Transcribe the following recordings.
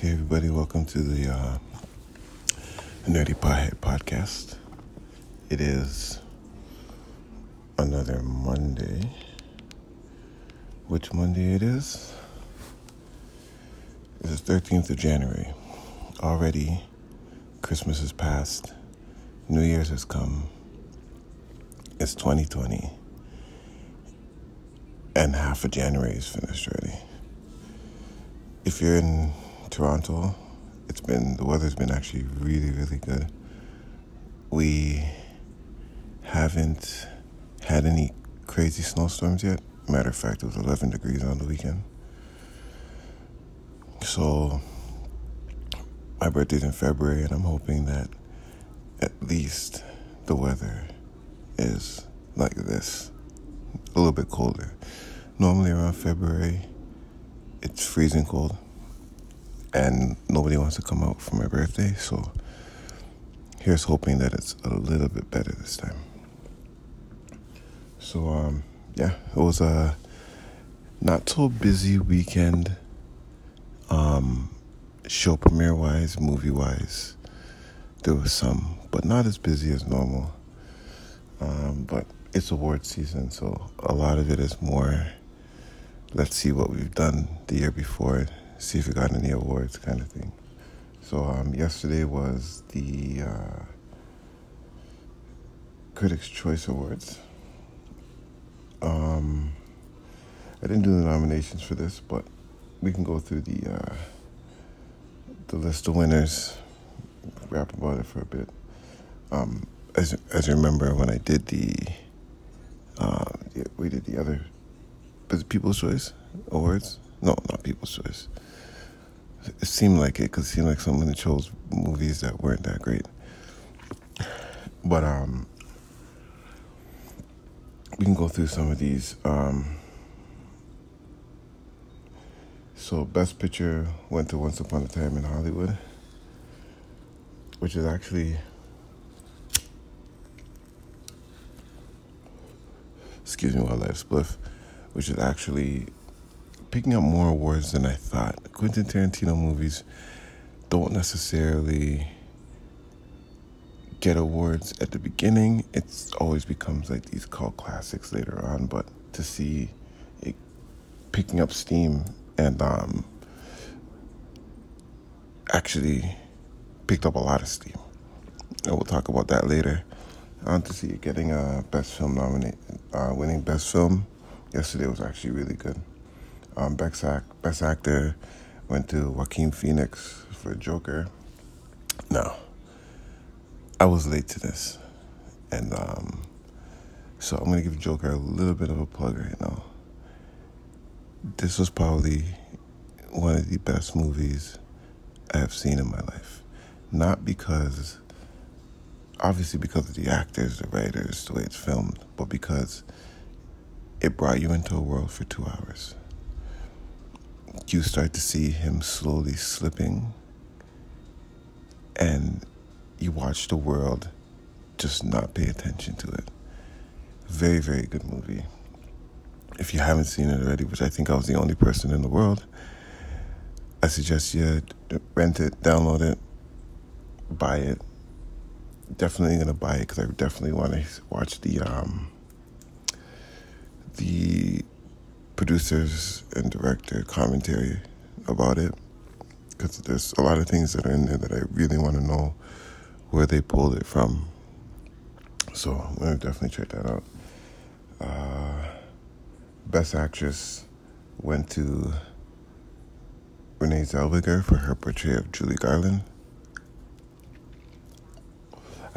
Hey, everybody, welcome to the uh, Nerdy Pothead podcast. It is another Monday. Which Monday it is? It is the 13th of January. Already, Christmas has passed, New Year's has come. It's 2020, and half of January is finished already. If you're in Toronto, it's been the weather's been actually really, really good. We haven't had any crazy snowstorms yet. Matter of fact, it was 11 degrees on the weekend. So, my birthday's in February, and I'm hoping that at least the weather is like this a little bit colder. Normally, around February, it's freezing cold and nobody wants to come out for my birthday. So here's hoping that it's a little bit better this time. So um, yeah, it was a not so busy weekend. Um, show premiere wise, movie wise, there was some, but not as busy as normal. Um, but it's award season, so a lot of it is more. Let's see what we've done the year before see if we got any awards, kind of thing. So um, yesterday was the uh, Critics' Choice Awards. Um, I didn't do the nominations for this, but we can go through the uh, the list of winners, rap about it for a bit. Um, as as you remember, when I did the uh, we did the other, was it People's Choice Awards? No, not People's Choice. It seemed like it because it seemed like someone chose movies that weren't that great. But um, we can go through some of these. Um, so, Best Picture went to Once Upon a Time in Hollywood, which is actually. Excuse me while I spliff, which is actually picking up more awards than I thought. Quentin Tarantino movies don't necessarily get awards at the beginning. It always becomes like these cult classics later on, but to see it picking up steam and um, actually picked up a lot of steam. And we'll talk about that later. On to see it getting a best film nominate, uh, winning best film. Yesterday was actually really good. Um, best, act, best actor went to Joaquin Phoenix for Joker. No, I was late to this, and um, so I'm gonna give Joker a little bit of a plug right now. This was probably one of the best movies I have seen in my life. Not because, obviously, because of the actors, the writers, the way it's filmed, but because it brought you into a world for two hours you start to see him slowly slipping, and you watch the world just not pay attention to it. Very, very good movie. If you haven't seen it already, which I think I was the only person in the world, I suggest you rent it, download it, buy it. Definitely gonna buy it because I definitely want to watch the um, the producers and director commentary about it because there's a lot of things that are in there that I really want to know where they pulled it from. So I'm gonna definitely check that out. Uh, Best Actress went to Renee Zellweger for her portrayal of Judy Garland.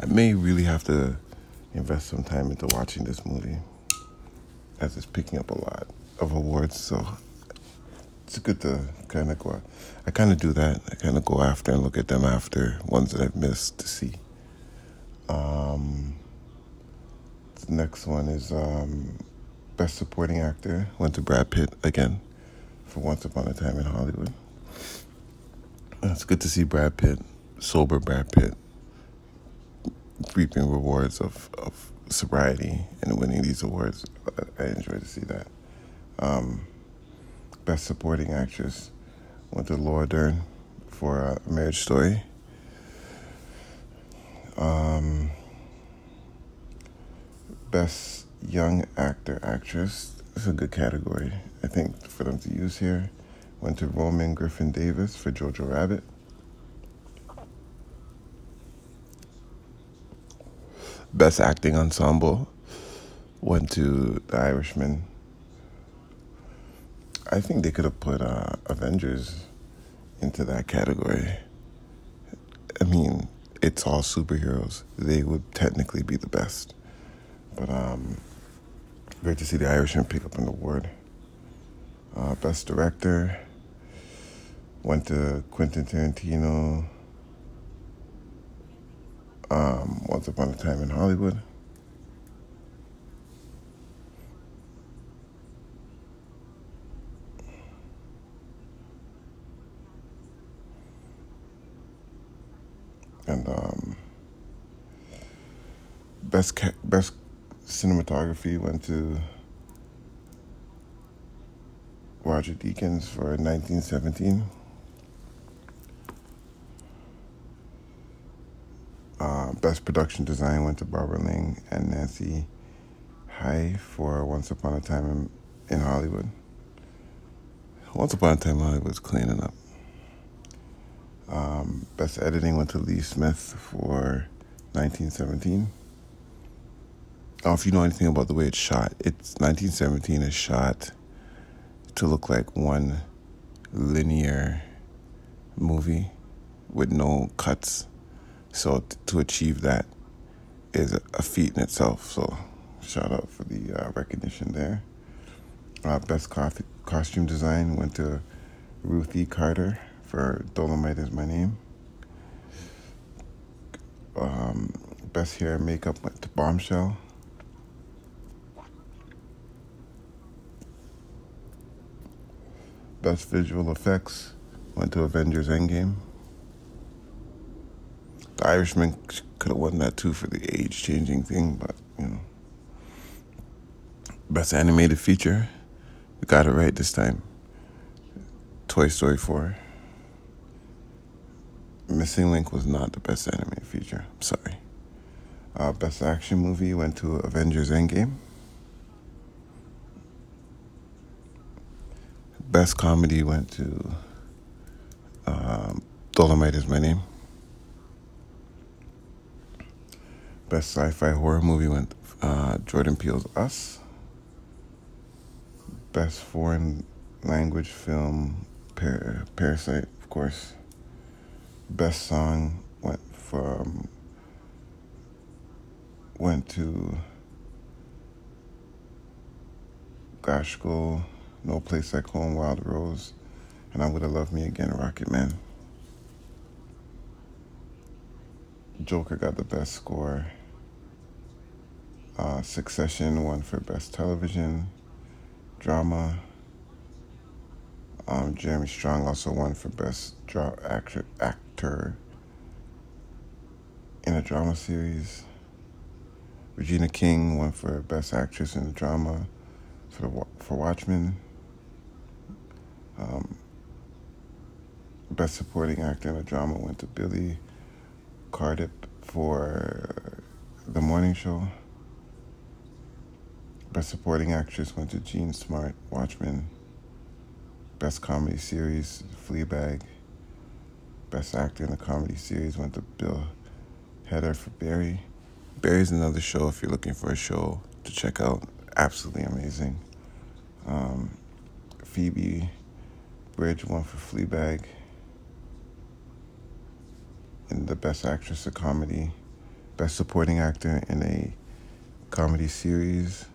I may really have to invest some time into watching this movie as it's picking up a lot of awards, so it's good to kind of go. I kind of do that. I kind of go after and look at them after ones that I've missed to see. Um, the next one is um, Best Supporting Actor. Went to Brad Pitt again for Once Upon a Time in Hollywood. It's good to see Brad Pitt, sober Brad Pitt, reaping rewards of, of sobriety and winning these awards. I enjoy to see that. Um, Best Supporting Actress went to Laura Dern for uh, Marriage Story. Um, best Young Actor Actress. It's a good category, I think, for them to use here. Went to Roman Griffin Davis for Jojo Rabbit. Best Acting Ensemble went to The Irishman. I think they could have put uh, Avengers into that category. I mean, it's all superheroes. They would technically be the best. But um, great to see the Irishman pick up an award. Uh, best director went to Quentin Tarantino. Um, Once Upon a Time in Hollywood. And um, best ca- best cinematography went to Roger Deakins for 1917. Uh, best production design went to Barbara Ling and Nancy Haigh for Once Upon a Time in, in Hollywood. Once Upon a Time in Hollywood was cleaning up. Um, best editing went to Lee Smith for 1917. Oh, if you know anything about the way it's shot, it's 1917 is shot to look like one linear movie with no cuts. So t- to achieve that is a, feat in itself. So shout out for the uh, recognition there. Uh, best costume design went to Ruthie Carter for Dolemite is my name. Um, best hair and makeup went to Bombshell. Best visual effects went to Avengers Endgame. The Irishman could have won that too for the age changing thing, but you know. Best animated feature, we got it right this time. Toy Story 4. Missing Link was not the best animated feature. I'm sorry. Uh, best action movie went to Avengers Endgame. Best comedy went to um, Dolemite is my name. Best sci-fi horror movie went uh, Jordan Peele's Us. Best foreign language film Par- Parasite, of course. Best song went from went to Glasgow, No Place Like Home, Wild Rose, and I Would Have Loved Me Again, Rocket Man. Joker got the best score. Uh, Succession won for best television drama. Um, Jeremy Strong also won for best dra- actor in a drama series. Regina King won for best actress in a drama for the, for Watchmen. Um, best supporting actor in a drama went to Billy Crudup for The Morning Show. Best supporting actress went to Jean Smart, Watchmen. Best comedy series, Fleabag. Best actor in a comedy series went to Bill Hader for Barry. Barry's another show if you're looking for a show to check out. Absolutely amazing. Um, Phoebe Bridge won for Fleabag. And the best actress of comedy. Best supporting actor in a comedy series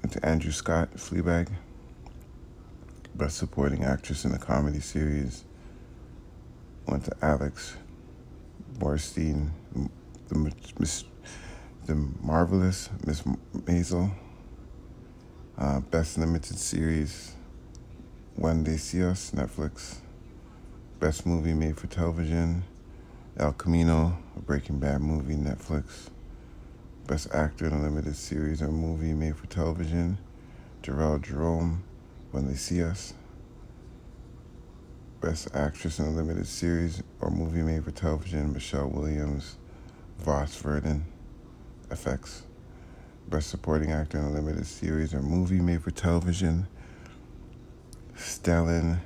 went to Andrew Scott, Fleabag. Best supporting actress in a comedy series went to Alex Borstein, the Miss, the marvelous Miss Maisel. Uh, best limited series, When They See Us, Netflix. Best movie made for television, El Camino, a Breaking Bad movie, Netflix. Best actor in a limited series or movie made for television, Jharrel Jerome, When They See Us. Best Actress in a Limited Series or Movie Made for Television, Michelle Williams, Fosse Verdon, FX. Best Supporting Actor in a Limited Series or Movie Made for Television, Stellan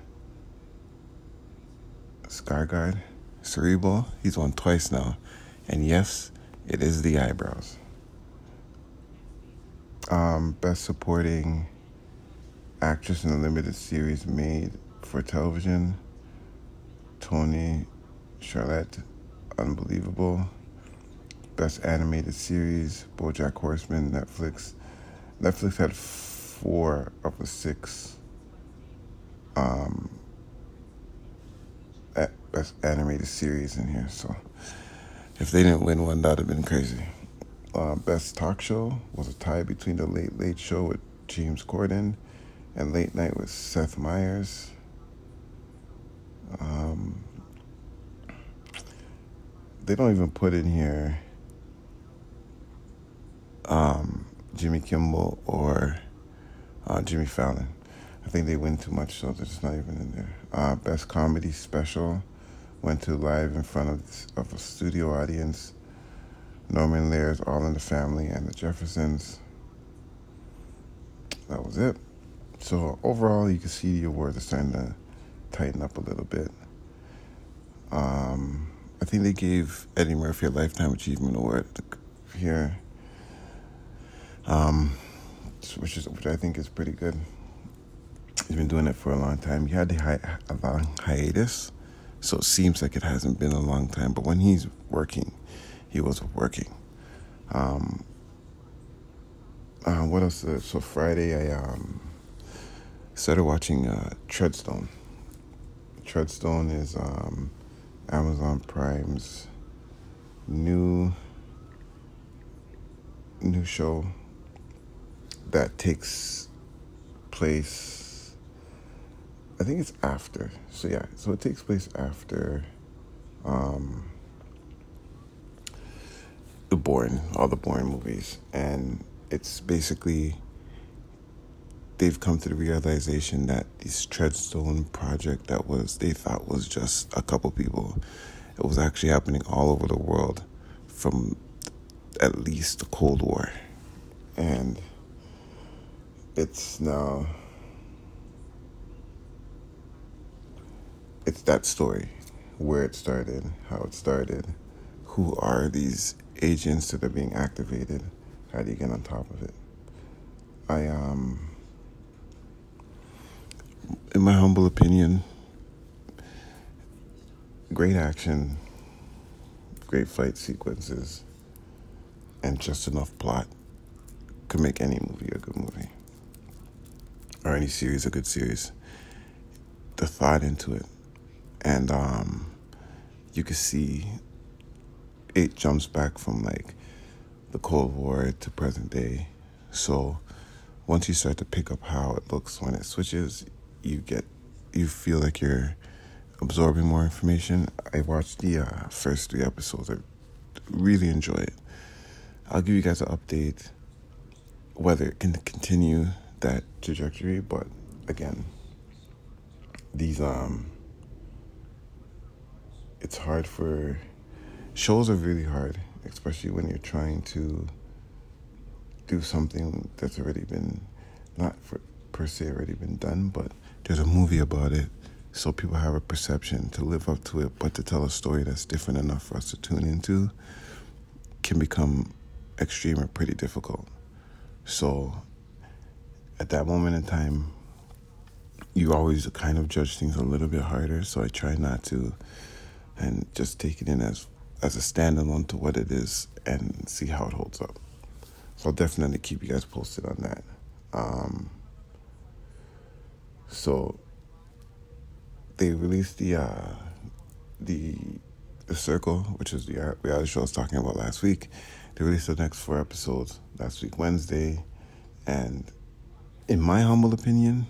Skarsgård, Chernobyl. He's won twice now. And yes, it is the eyebrows. Um, best Supporting Actress in a Limited Series made for television, Toni Collette, Unbelievable. Best Animated Series, BoJack Horseman, Netflix. Netflix had four of the six um, best animated series in here. So if they didn't win one, that'd have been crazy. Uh, best talk show was a tie between the Late Late Show with James Corden and Late Night with Seth Meyers. Um, they don't even put in here um, Jimmy Kimmel or uh, Jimmy Fallon. I think they win too much, so it's not even in there. Uh, best comedy special went to live in front of, of a studio audience. Norman Lear's All in the Family and the Jeffersons. That was it. So overall, you can see the awards are starting to tighten up a little bit. Um, I think they gave Eddie Murphy a Lifetime Achievement Award here, um, which is which I think is pretty good. He's been doing it for a long time. He had the hi- a long hiatus, so it seems like it hasn't been a long time. But when he's working, he was working. Um, uh, what else? So Friday, I um, started watching uh, Treadstone. Treadstone is um, Amazon Prime's new new show that takes place I think it's after. So yeah, so it takes place after um, the Bourne, all the Bourne movies, and it's basically they've come to the realization that this Treadstone project that was they thought was just a couple people, it was actually happening all over the world, from at least the Cold War, and it's now it's that story, where it started, how it started, who are these agents that are being activated, how do you get on top of it? I um in my humble opinion, great action, great fight sequences, and just enough plot could make any movie a good movie. Or any series a good series. The thought into it and um, you can see it jumps back from like the Cold War to present day. So once you start to pick up how it looks when it switches, you get you feel like you're absorbing more information. I watched the uh, first three episodes. I really enjoy it. I'll give you guys an update whether it can continue that trajectory, but again, these um it's hard for shows are really hard, especially when you're trying to do something that's already been not for, per se already been done, but there's a movie about it, so people have a perception to live up to it, but to tell a story that's different enough for us to tune into can become extreme or pretty difficult. So at that moment in time, you always kind of judge things a little bit harder. So I try not to and just take it in as as a standalone to what it is and see how it holds up. So I'll definitely keep you guys posted on that. Um, so they released the uh, the the Circle, which is the reality show I was talking about last week. They released the next four episodes last week Wednesday, and in my humble opinion,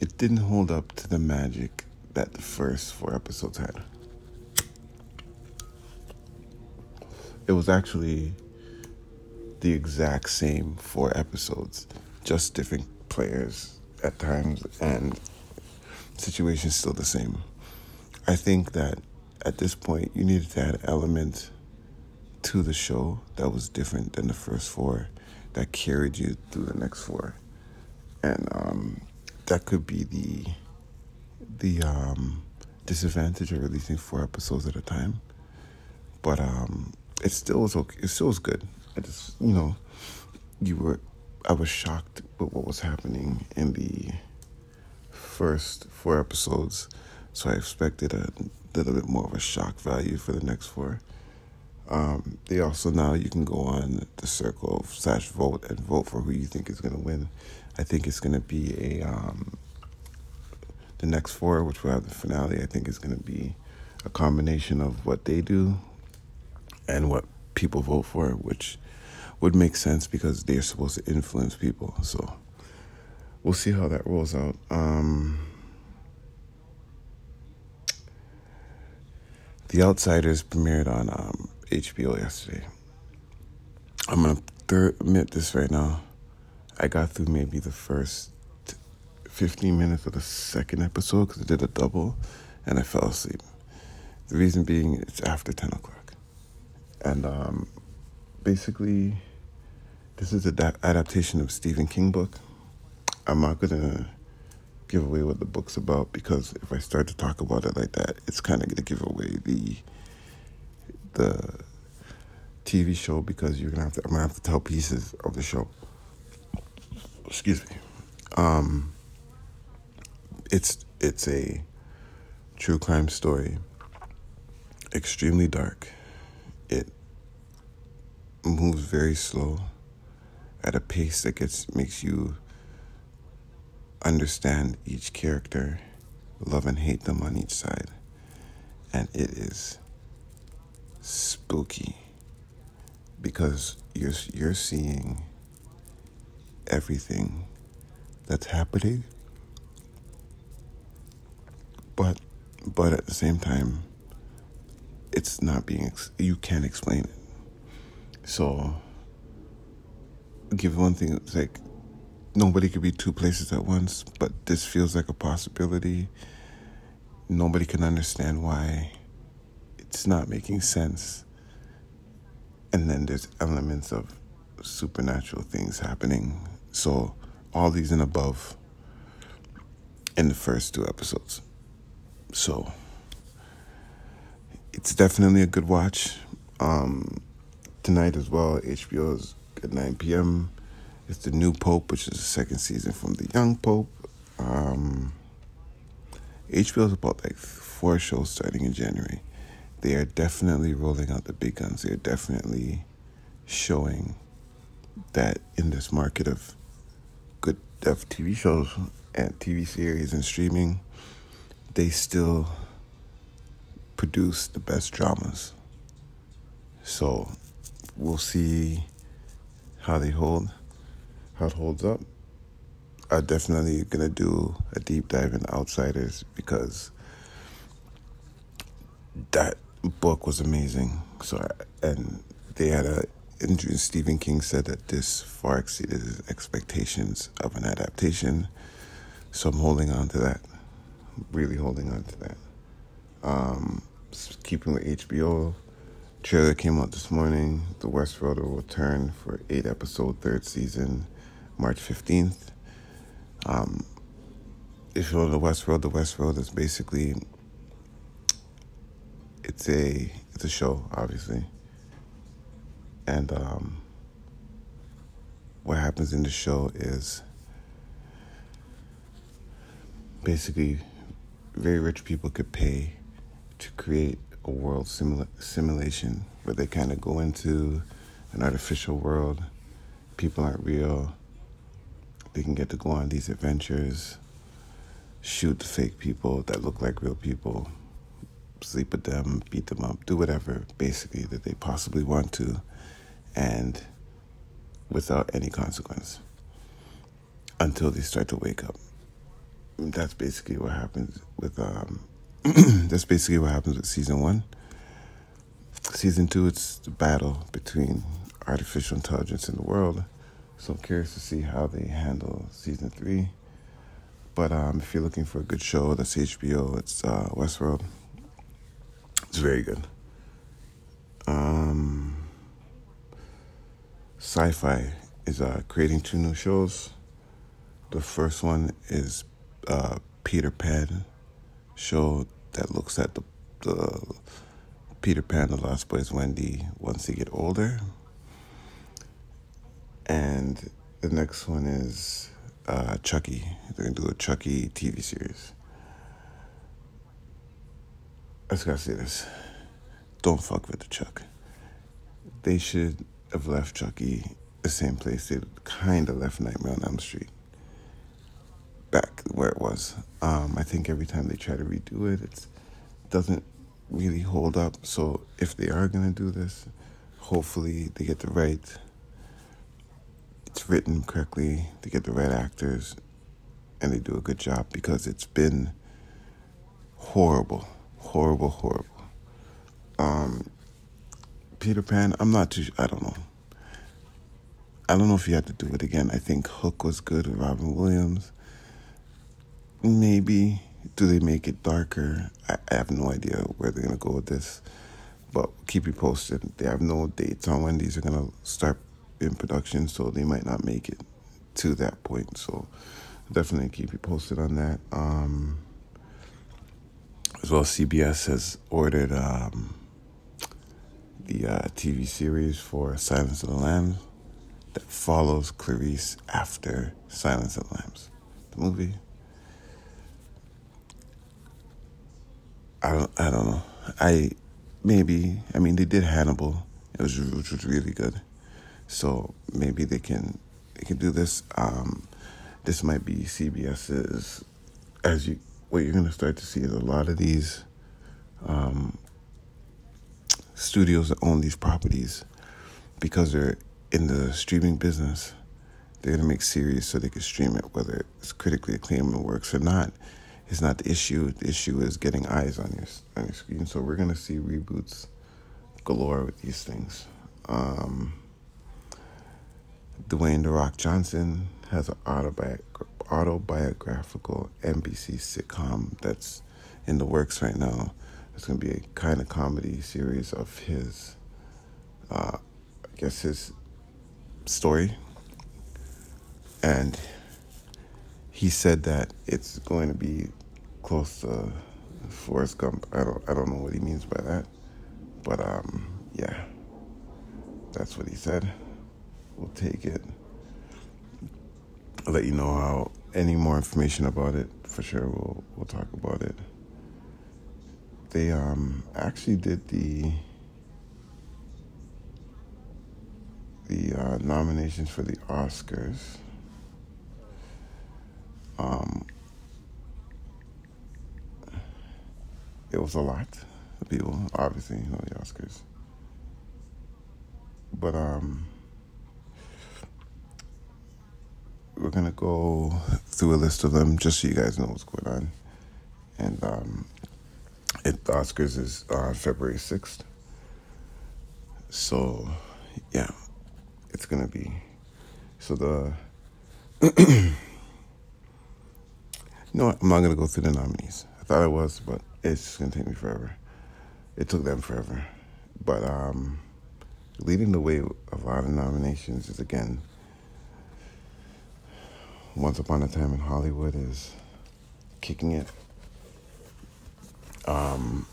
it didn't hold up to the magic that the first four episodes had. it was actually the exact same four episodes, just different players at times, and situation's still the same. I think that at this point you needed to add element to the show that was different than the first four that carried you through the next four. And um, that could be the the um, disadvantage of releasing four episodes at a time. But um, it still was okay. It still was good. I just you know, you were I was shocked with what was happening in the first four episodes, so I expected a little bit more of a shock value for the next four. Um, they also now you can go on the circle slash vote and vote for who you think is going to win. I think it's going to be a um, the next four, which will have the finale. I think is going to be a combination of what they do and what people vote for, which would make sense because they're supposed to influence people. So we'll see how that rolls out. Um, the Outsiders premiered on um, HBO yesterday. I'm gonna admit this right now. I got through maybe the first 15 minutes of the second episode because I did a double and I fell asleep. The reason being it's after 10 o'clock. And um, basically, this is an adaptation of Stephen King book. I'm not gonna give away what the book's about because if I start to talk about it like that, it's kind of gonna give away the the TV show because you're gonna have to. I'm gonna have to tell pieces of the show. Excuse me. Um, it's it's a true crime story. Extremely dark. It moves very slow at a pace that gets makes you understand each character, love and hate them on each side. And it is spooky because you're you're seeing everything that's happening but but at the same time it's not being you can't explain it so give one thing it's like nobody could be two places at once but this feels like a possibility nobody can understand why it's not making sense. And then there's elements of supernatural things happening. So, all these and above in the first two episodes. So, it's definitely a good watch. Um, tonight as well, HBO's at 9 p.m. It's the new Pope, which is the second season from the young Pope. Um, HBO's about like four shows starting in January they are definitely rolling out the big guns. They are definitely showing that in this market of good of TV shows and TV series and streaming, they still produce the best dramas. So we'll see how they hold, how it holds up. I'm definitely gonna do a deep dive in Outsiders because that book was amazing. So, and they had a interview. Stephen King said that this far exceeded his expectations of an adaptation. So I'm holding on to that. Really holding on to that. Um, keeping with HBO, trailer came out this morning. The West Westworld will return for eight episode third season, March fifteenth. Um, if you know the Westworld, the West Westworld is basically it's a it's a show, obviously, and um, what happens in the show is basically very rich people could pay to create a world simula- simulation where they kind of go into an artificial world. People aren't real. They can get to go on these adventures, shoot fake people that look like real people, sleep with them, beat them up, do whatever basically that they possibly want to, and without any consequence until they start to wake up. That's basically what happens with um, that's basically what happens with season one. Season two, it's the battle between artificial intelligence and the world. So I'm curious to see how they handle season three. But um, if you're looking for a good show, that's HBO. It's uh, Westworld. It's very good. Um, Syfy is uh, creating two new shows. The first one is uh, Peter Pan show that looks at the, the Peter Pan, the Lost Boys, Wendy once they get older. And the next one is uh, Chucky. They're gonna do a Chucky TV series. I just gotta say this. Don't fuck with the Chuck. They should have left Chucky the same place they kind of left Nightmare on Elm Street. Back where it was. Um, I think every time they try to redo it, it doesn't really hold up. So if they are gonna do this, hopefully they get the right it's written correctly, they get the right actors, and they do a good job because it's been horrible, horrible, horrible. Um, Peter Pan, I'm not too. I don't know. I don't know if you had to do it again. I think Hook was good with Robin Williams. Maybe do they make it darker? I, I have no idea where they're gonna go with this, but keep you posted. They have no dates on when these are gonna start in production, so they might not make it to that point. So definitely keep you posted on that. Um, as well, CBS has ordered um, the uh, TV series for Silence of the Lambs that follows Clarice after Silence of the Lambs, the movie. I don't, I don't know. I maybe. I mean, they did Hannibal. It was, which was really good. So maybe they can they can do this. Um, this might be CBS's as you what you're gonna start to see is a lot of these um, studios that own these properties because they're in the streaming business. They're gonna make series so they can stream it, whether it's critically acclaimed works or not. It's not the issue. The issue is getting eyes on your on your screen. So we're gonna see reboots galore with these things. Um, Dwayne The Rock Johnson has an autobi- autobiographical NBC sitcom that's in the works right now. It's going to be a kind of comedy series of his, uh, I guess, his story. And he said that it's going to be close to Forrest Gump. I don't, I don't know what he means by that, but um, yeah, that's what he said we'll take it. I'll let you know how any more information about it. For sure, we'll we'll talk about it. They um actually did the the uh, nominations for the Oscars. Um, it was a lot of people, obviously, you know the Oscars. But um we're gonna go through a list of them just so you guys know what's going on. And um, it the Oscars is uh, February sixth. So yeah, it's gonna be so the. no, I'm not gonna go through the nominees. I thought I was, but it's just gonna take me forever. It took them forever, but um, leading the way of a lot of nominations is again once Upon a Time in Hollywood is kicking it um,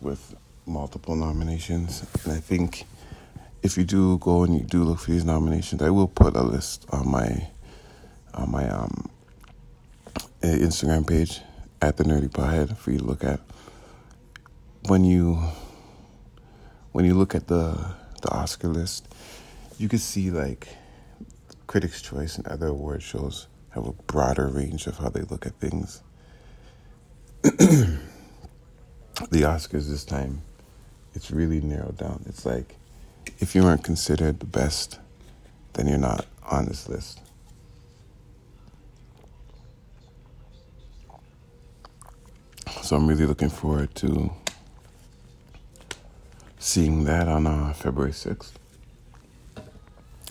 with multiple nominations. And I think if you do go and you do look for these nominations, I will put a list on my on my um, Instagram page at the Nerdy Pothead for you to look at. When you when you look at the the Oscar list, you can see like Critics' Choice and other award shows have a broader range of how they look at things. the Oscars this time, it's really narrowed down. It's like if you aren't considered the best, then you're not on this list. So I'm really looking forward to seeing that on uh, February 6th,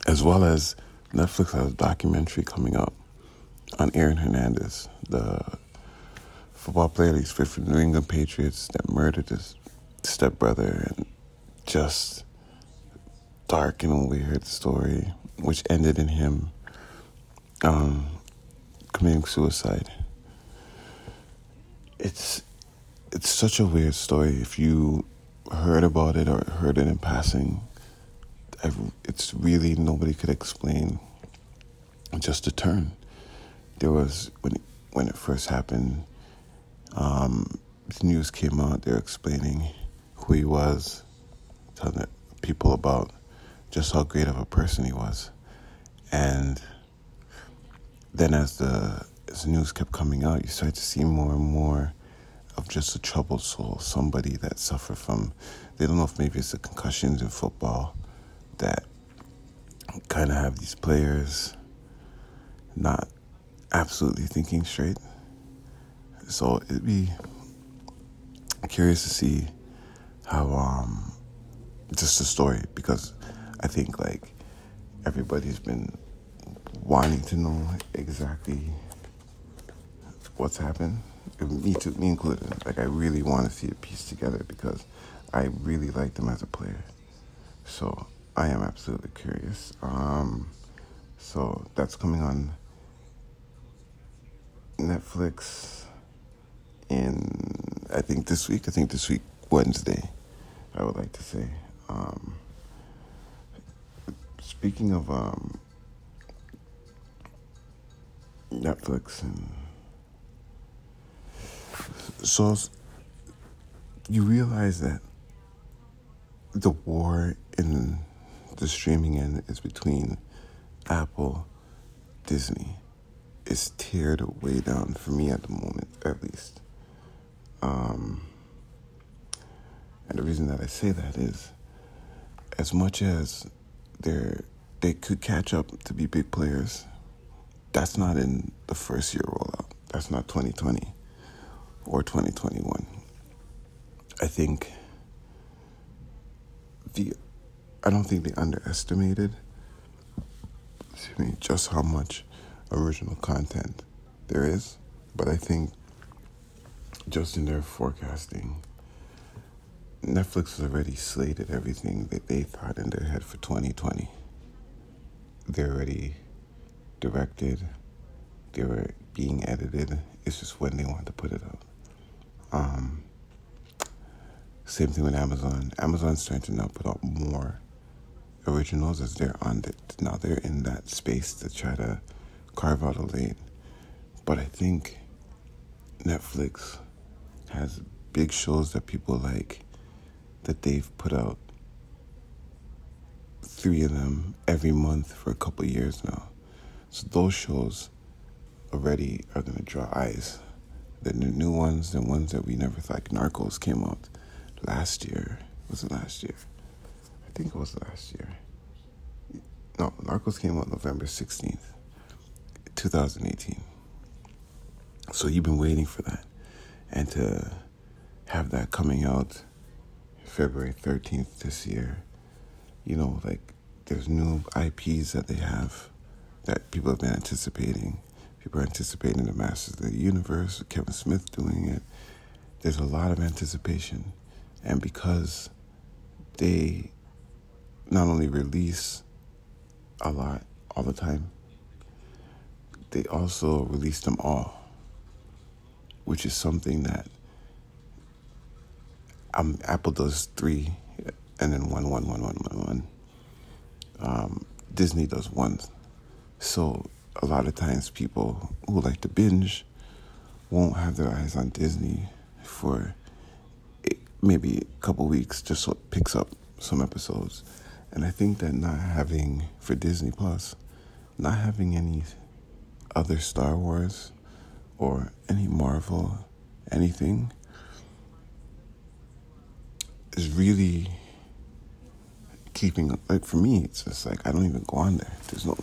as well as Netflix has a documentary coming up on Aaron Hernandez, the football player he's fit for the New England Patriots that murdered his stepbrother and just dark and weird story, which ended in him um, committing suicide. It's it's such a weird story. If you heard about it or heard it in passing, it's really nobody could explain. Just a turn. There was when it, when it first happened. Um, the news came out. They're explaining who he was, telling people about just how great of a person he was, and then as the as the news kept coming out, you started to see more and more of just a troubled soul, somebody that suffered from, they don't know if maybe it's the concussions in football that kind of have these players not absolutely thinking straight. So it'd be curious to see how um just the story because I think like everybody's been wanting to know exactly what's happened. Me too, me included. Like I really want to see it pieced together because I really like them as a player. So I am absolutely curious. Um, so that's coming on Netflix in I think this week. I think this week Wednesday. I would like to say. Um, speaking of um, Netflix and so you realize that the war in the streaming end is between Apple, Disney. It's teared way down for me at the moment, at least. Um, and the reason that I say that is, as much as they they could catch up to be big players, that's not in the first year rollout. That's not 2020 or 2021. I think the I don't think they underestimated excuse me, just how much original content there is, but I think just in their forecasting, Netflix has already slated everything that they thought in their head for 2020. They're already directed, they were being edited. It's just when they want to put it out. Um, same thing with Amazon. Amazon's starting to now put out more originals as they're on it. Now they're in that space to try to carve out a lane. But I think Netflix has big shows that people like that they've put out three of them every month for a couple years now. So those shows already are going to draw eyes. The new ones, the ones that we never thought, like Narcos came out last year. Was it last year? I think it was last year. No, Narcos came out November 16th, 2018. So you've been waiting for that. And to have that coming out February 13th this year, you know, like there's new IPs that they have that people have been anticipating. People are anticipating the Masters of the Universe, Kevin Smith doing it. There's a lot of anticipation. And because they not only release a lot all the time, they also release them all, which is something that um, Apple does three and then one, one, one, one, one, one. Um, Disney does one. So a lot of times people who like to binge won't have their eyes on Disney for maybe a couple weeks just so it picks up some episodes. And I think that not having for Disney Plus, not having any other Star Wars or any Marvel, anything, is really keeping like for me it's just like I don't even go on there. There's no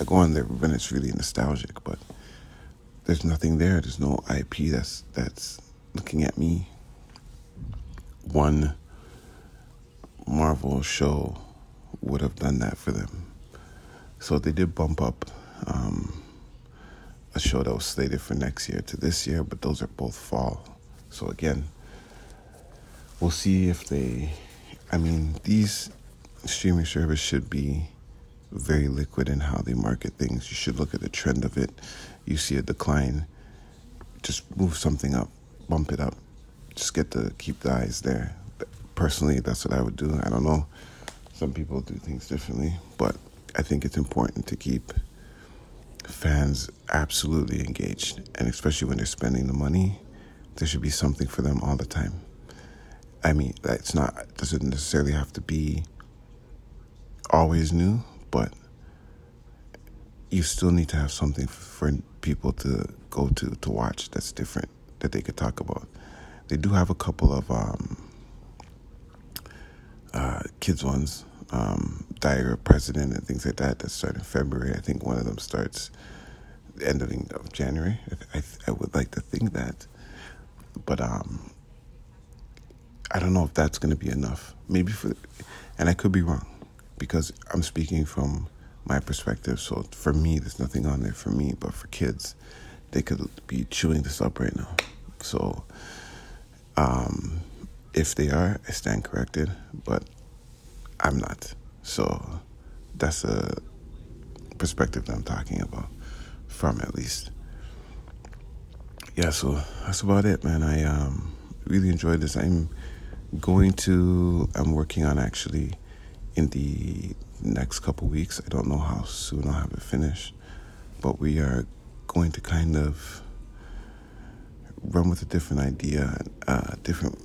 I go on there when it's really nostalgic, but there's nothing there. There's no IP that's that's looking at me one Marvel show would have done that for them. So they did bump up um, a show that was slated for next year to this year, but those are both fall. So again, we'll see if they. I mean, these streaming service should be very liquid in how they market things. You should look at the trend of it. You see a decline, just move something up, bump it up. Just get to keep the eyes there. Personally, that's what I would do. I don't know. Some people do things differently, but I think it's important to keep fans absolutely engaged, and especially when they're spending the money, there should be something for them all the time. I mean, it's not doesn't necessarily have to be always new, but you still need to have something for people to go to to watch that's different that they could talk about. They do have a couple of um, uh, kids ones, um, President and things like that that start in February. I think one of them starts the ending of January. I, I, I would like to think that, but um, I don't know if that's going to be enough. Maybe for, and I could be wrong because I'm speaking from my perspective. So for me, there's nothing on there for me, but for kids, they could be chewing this up right now. So, um, if they are, I stand corrected, but I'm not. So that's a perspective that I'm talking about, from at least. Yeah, so that's about it, man. I um, really enjoyed this. I'm going to, I'm working on actually in the next couple weeks. I don't know how soon I'll have it finished, but we are going to kind of run with a different idea, a different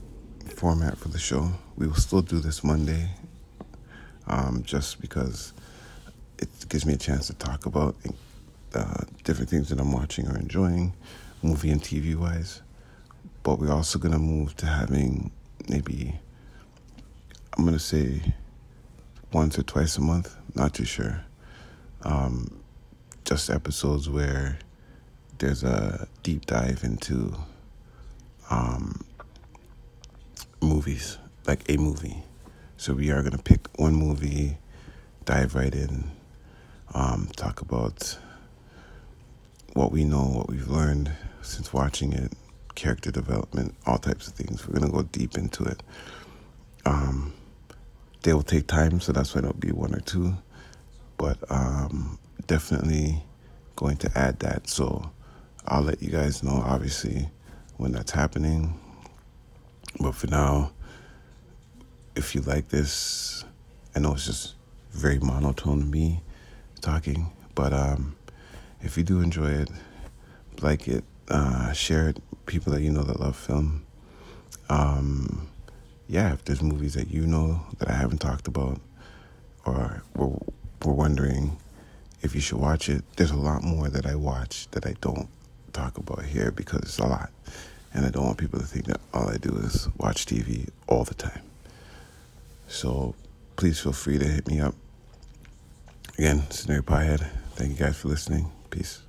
format for the show. We will still do this Monday, um, just because it gives me a chance to talk about uh, different things that I'm watching or enjoying, movie and TV wise. But we're also going to move to having maybe, I'm going to say, once or twice a month, not too sure. Um, just episodes where there's a deep dive into um, movies, like a movie. So we are going to pick one movie, dive right in, um, talk about what we know, what we've learned since watching it, character development, all types of things. We're going to go deep into it. Um, they will take time, so that's why it'll be one or two. But um, definitely going to add that. So I'll let you guys know, obviously, when that's happening. But for now, if you like this, I know it's just very monotone to me talking, but um, if you do enjoy it, like it, uh, share it. People that you know that love film. Um, yeah, if there's movies that you know that I haven't talked about or we're, we're wondering if you should watch it, there's a lot more that I watch that I don't talk about here because it's a lot. And I don't want people to think that all I do is watch TV all the time. So please feel free to hit me up. Again, Scenario Piehead. Thank you guys for listening. Peace.